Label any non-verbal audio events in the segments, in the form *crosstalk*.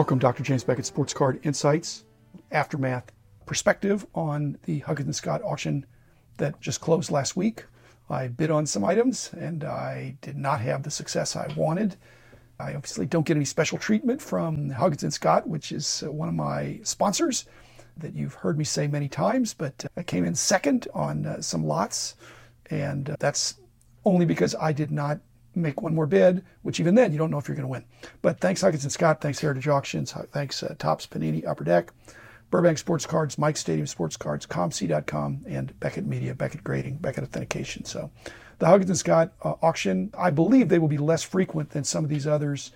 Welcome, Dr. James Beckett, Sports Card Insights, aftermath perspective on the Huggins and Scott auction that just closed last week. I bid on some items and I did not have the success I wanted. I obviously don't get any special treatment from Huggins and Scott, which is uh, one of my sponsors that you've heard me say many times, but uh, I came in second on uh, some lots, and uh, that's only because I did not make one more bid, which even then you don't know if you're going to win. But thanks Huggins and Scott, thanks Heritage Auctions, thanks uh, Topps Panini Upper Deck, Burbank Sports Cards, Mike Stadium Sports Cards, ComC.com, and Beckett Media, Beckett Grading, Beckett Authentication. So the Huggins and Scott uh, auction, I believe they will be less frequent than some of these others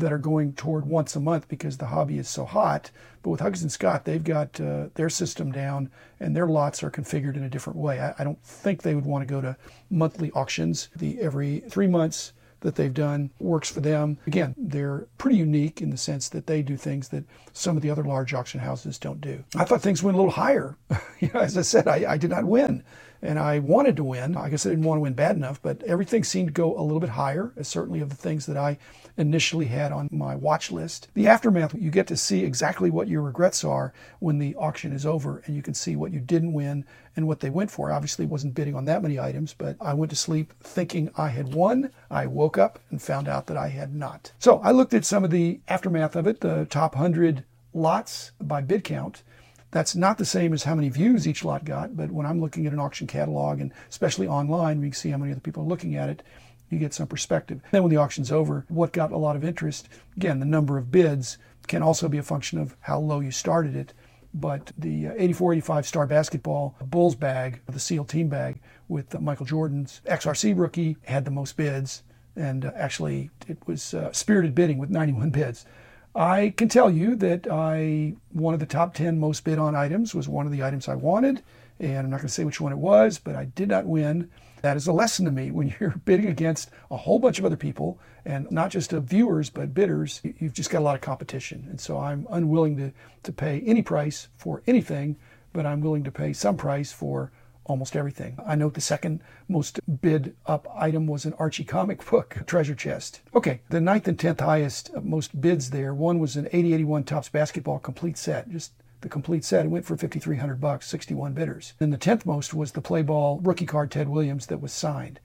that are going toward once a month because the hobby is so hot. But with Huggins and Scott, they've got uh, their system down and their lots are configured in a different way. I, I don't think they would want to go to monthly auctions. The every three months that they've done works for them. Again, they're pretty unique in the sense that they do things that some of the other large auction houses don't do. I thought things went a little higher. *laughs* you know, as I said, I, I did not win and I wanted to win. I guess I didn't want to win bad enough, but everything seemed to go a little bit higher, uh, certainly of the things that I initially had on my watch list. The aftermath, you get to see exactly what your regrets are when the auction is over, and you can see what you didn't win and what they went for. Obviously, wasn't bidding on that many items, but I went to sleep thinking I had won. I woke up and found out that I had not. So I looked at some of the aftermath of it, the top 100 lots by bid count that's not the same as how many views each lot got, but when I'm looking at an auction catalog and especially online, we can see how many other people are looking at it. You get some perspective. Then when the auction's over, what got a lot of interest? Again, the number of bids can also be a function of how low you started it. But the 84 85 star basketball Bulls bag, the SEAL team bag with Michael Jordan's XRC rookie, had the most bids. And uh, actually, it was uh, spirited bidding with 91 bids. I can tell you that I one of the top 10 most bid on items was one of the items I wanted, and I'm not going to say which one it was, but I did not win. That is a lesson to me when *laughs* you're bidding against a whole bunch of other people and not just viewers but bidders, you've just got a lot of competition. And so I'm unwilling to, to pay any price for anything, but I'm willing to pay some price for almost everything. I note the second most bid up item was an Archie comic book *laughs* treasure chest. Okay, the ninth and tenth highest uh, most bids there. One was an 8081 Topps basketball complete set, just the complete set. It went for 5300 bucks, 61 bidders. Then the 10th most was the play ball rookie card Ted Williams that was signed.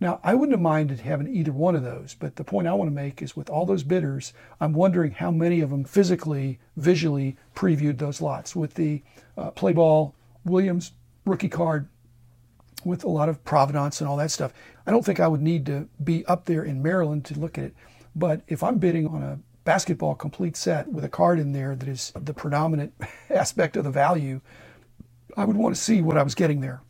Now, I wouldn't have minded having either one of those, but the point I want to make is with all those bidders, I'm wondering how many of them physically, visually previewed those lots. With the uh, play ball Williams rookie card with a lot of provenance and all that stuff. I don't think I would need to be up there in Maryland to look at it. But if I'm bidding on a basketball complete set with a card in there that is the predominant *laughs* aspect of the value, I would want to see what I was getting there.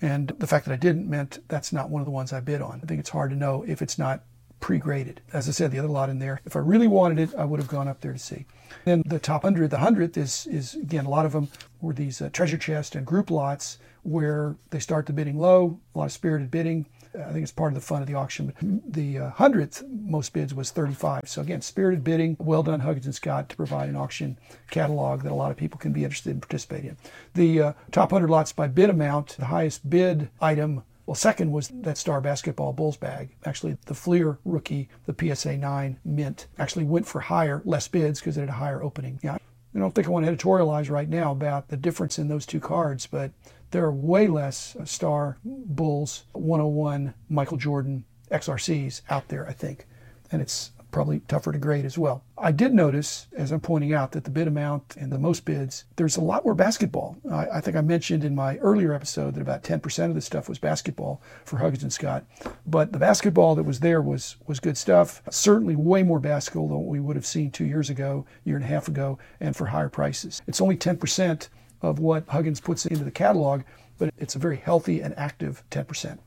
And the fact that I didn't meant that's not one of the ones I bid on. I think it's hard to know if it's not pre-graded. As I said, the other lot in there, if I really wanted it, I would have gone up there to see. Then the top 100, the 100th is, is again, a lot of them were these uh, treasure chest and group lots where they start the bidding low, a lot of spirited bidding. I think it's part of the fun of the auction. But the uh, hundredth most bids was 35. So again, spirited bidding. Well done, Huggins and Scott, to provide an auction catalog that a lot of people can be interested in participating in. The uh, top 100 lots by bid amount, the highest bid item well, second was that Star Basketball Bulls bag. Actually, the Fleer rookie, the PSA 9 mint, actually went for higher, less bids because it had a higher opening. Yeah, I don't think I want to editorialize right now about the difference in those two cards, but there are way less uh, Star Bulls 101 Michael Jordan XRCs out there, I think. And it's probably tougher to grade as well. I did notice, as I'm pointing out, that the bid amount and the most bids, there's a lot more basketball. I, I think I mentioned in my earlier episode that about 10% of the stuff was basketball for Huggins and Scott. But the basketball that was there was, was good stuff. Certainly way more basketball than we would have seen two years ago, year and a half ago, and for higher prices. It's only 10% of what Huggins puts into the catalog, but it's a very healthy and active 10%.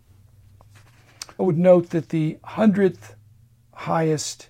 I would note that the 100th highest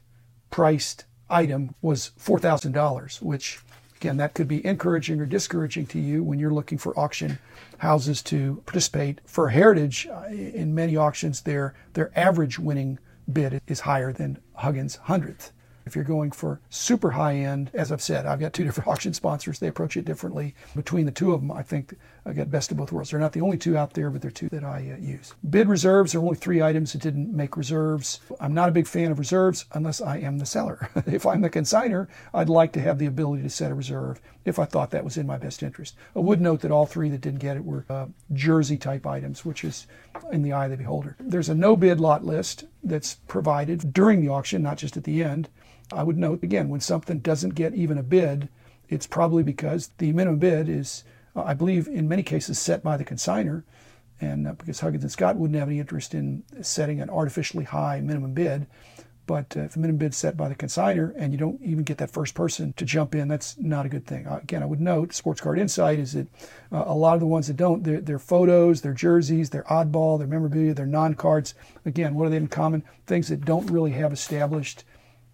priced item was $4,000, which again, that could be encouraging or discouraging to you when you're looking for auction houses to participate. For Heritage, uh, in many auctions, their, their average winning bid is higher than Huggins' 100th. If you're going for super high end, as I've said, I've got two different *laughs* auction sponsors. They approach it differently. Between the two of them, I think I got best of both worlds. They're not the only two out there, but they're two that I uh, use. Bid reserves are only three items that didn't make reserves. I'm not a big fan of reserves unless I am the seller. *laughs* if I'm the consigner, I'd like to have the ability to set a reserve if I thought that was in my best interest. I would note that all three that didn't get it were uh, jersey type items, which is in the eye of the beholder. There's a no bid lot list that's provided during the auction, not just at the end. I would note again, when something doesn't get even a bid, it's probably because the minimum bid is, uh, I believe, in many cases set by the consigner. And uh, because Huggins and Scott wouldn't have any interest in setting an artificially high minimum bid, but uh, if the minimum bid set by the consigner and you don't even get that first person to jump in, that's not a good thing. Uh, again, I would note Sports Card Insight is that uh, a lot of the ones that don't, their, their photos, their jerseys, their oddball, their memorabilia, their non cards. Again, what are they in common? Things that don't really have established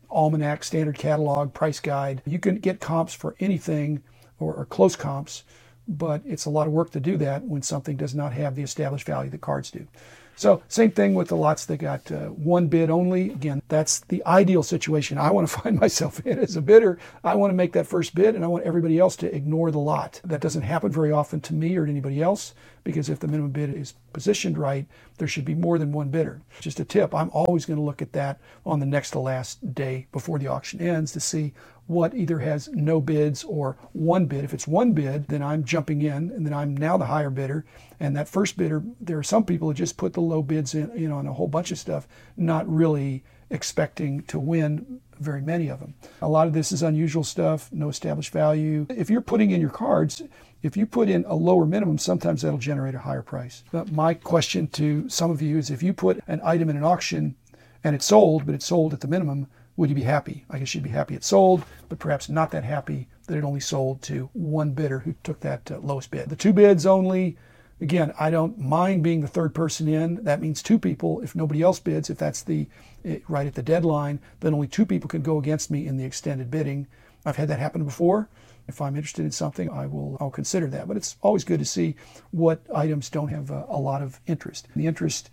almanac, standard catalog, price guide. You can get comps for anything or, or close comps, but it's a lot of work to do that when something does not have the established value that cards do. So same thing with the lots that got uh, one bid only. Again, that's the ideal situation I want to *laughs* find myself *laughs* in as a bidder. I want to make that first bid and I want everybody else to ignore the lot. That doesn't happen very often to me or to anybody else because if the minimum bid is positioned right, there should be more than one bidder. Just a tip, I'm always going to look at that on the next to last day before the auction ends to see what either has no bids or one bid. If it's one bid, then I'm jumping in and then I'm now the higher bidder. And that first bidder, there are some people who just put the low bids in, know, on a whole bunch of stuff, not really expecting to win very many of them. A lot of this is unusual stuff, no established value. If you're putting in your cards, if you put in a lower minimum, sometimes that'll generate a higher price. But my question to some of you is if you put an item in an auction and it's sold, but it's sold at the minimum, would you be happy? I guess you'd be happy it sold, but perhaps not that happy that it only sold to one bidder who took that uh, lowest bid. The two bids only, again, I don't mind being the third person in. That means two people. If nobody else bids, if that's the eh, right at the deadline, then only two people can go against me in the extended bidding. I've had that happen before. If I'm interested in something, I will I'll consider that. But it's always good to see what items don't have a, a lot of interest. The interest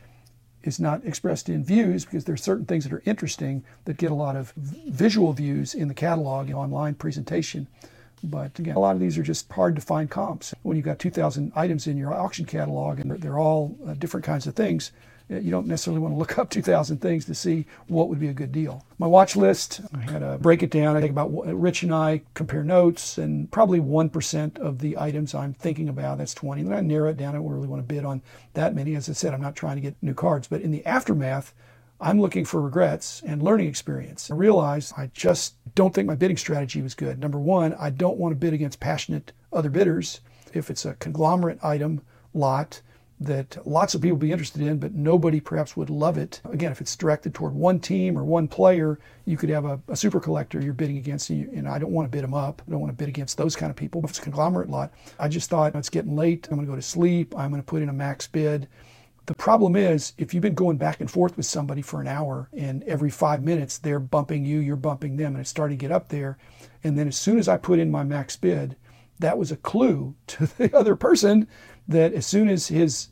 is not expressed in views because there are certain things that are interesting that get a lot of visual views in the catalog and online presentation. But again, a lot of these are just hard to find comps. When you've got 2,000 items in your auction catalog and they're, all uh, different kinds of things, you don't necessarily want to look *laughs* up 2,000 things to see what would be a good deal. My watch list, I had to break it down. I think about Rich and I compare notes, and probably 1% of the items I'm thinking about, that's 20. And then I narrow it down. I don't really want to bid on that many. As I said, I'm not trying to get new cards. But in the aftermath, I'm looking for regrets and learning experience. I realized I just don't think my bidding strategy was good. Number one, I don't want to bid against passionate other bidders. If it's a conglomerate item lot, that lots of people be interested in, but nobody perhaps would love it. Again, if it's directed toward one team or one player, you could have a, a super collector you're bidding against, and, you, and, I don't want to bid them up. I don't want to bid against those kind of people. If it's a conglomerate lot, I just thought it's getting late. I'm going to go to sleep. I'm going to put in a max bid. The problem is, if you've been going back and forth with somebody for an hour and every five minutes they're bumping you, you're bumping them, and it's starting to get up there. And then as soon as I put in my max bid, that was a clue *laughs* to the other person that as soon as his,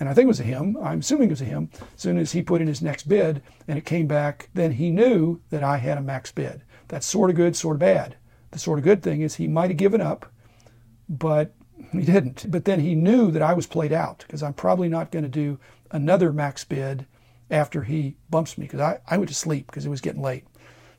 and I think it was a him, I'm assuming it was a him, as soon as he put in his next bid and it came back, then he knew that I had a max bid. That's sort of good, sort of bad. The sort of good thing is he might have given up, but he didn't. But then he knew that I was played out because I'm probably not going to do another max bid after he bumps me because I, I went to sleep because it was getting late.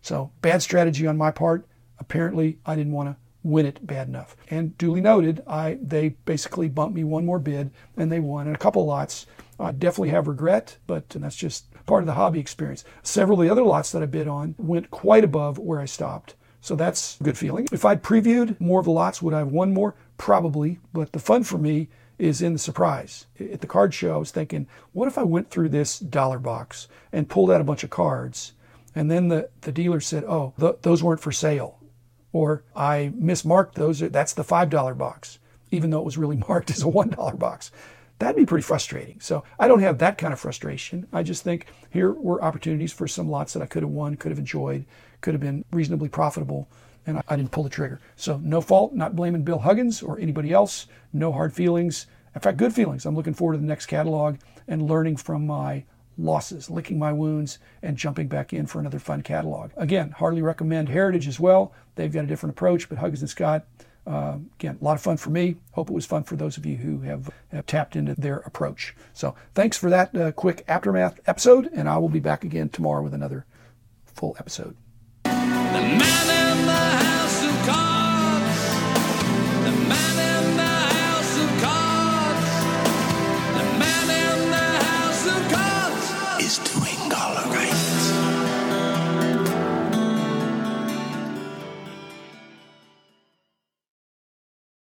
So bad strategy on my part. Apparently, I didn't want to win it bad enough. And duly noted, I they basically bumped me one more bid and they won. And a couple lots, I definitely have regret, but that's just part of the hobby experience. Several of the other lots that I bid on went quite above where I stopped. So that's a good feeling. If I'd previewed more of the lots, would I have won more? Probably. But the fun for me is in the surprise. At the card show, I was thinking, what if I went through this dollar box and pulled out a bunch of cards? And then the, the dealer said, oh, th- those weren't for sale or I mismarked those. That's the $5 box, even though it was really *laughs* marked as a $1 box. That'd be pretty frustrating. So I don't have that kind of frustration. I just think here were opportunities for some lots that I could have won, could have enjoyed, could have been reasonably profitable, and I, didn't pull the trigger. So no fault, not blaming Bill Huggins or anybody else. No hard feelings. In fact, good feelings. I'm looking forward to the next catalog and learning from my losses, licking my wounds, and jumping back in for another fun catalog. Again, hardly recommend Heritage as well. They've got a different approach, but Huggins and Scott, uh, again, a lot of fun for me. Hope it was fun for those of you who have, have tapped into their approach. So thanks for that uh, quick aftermath episode, and I will be back again tomorrow with another full episode.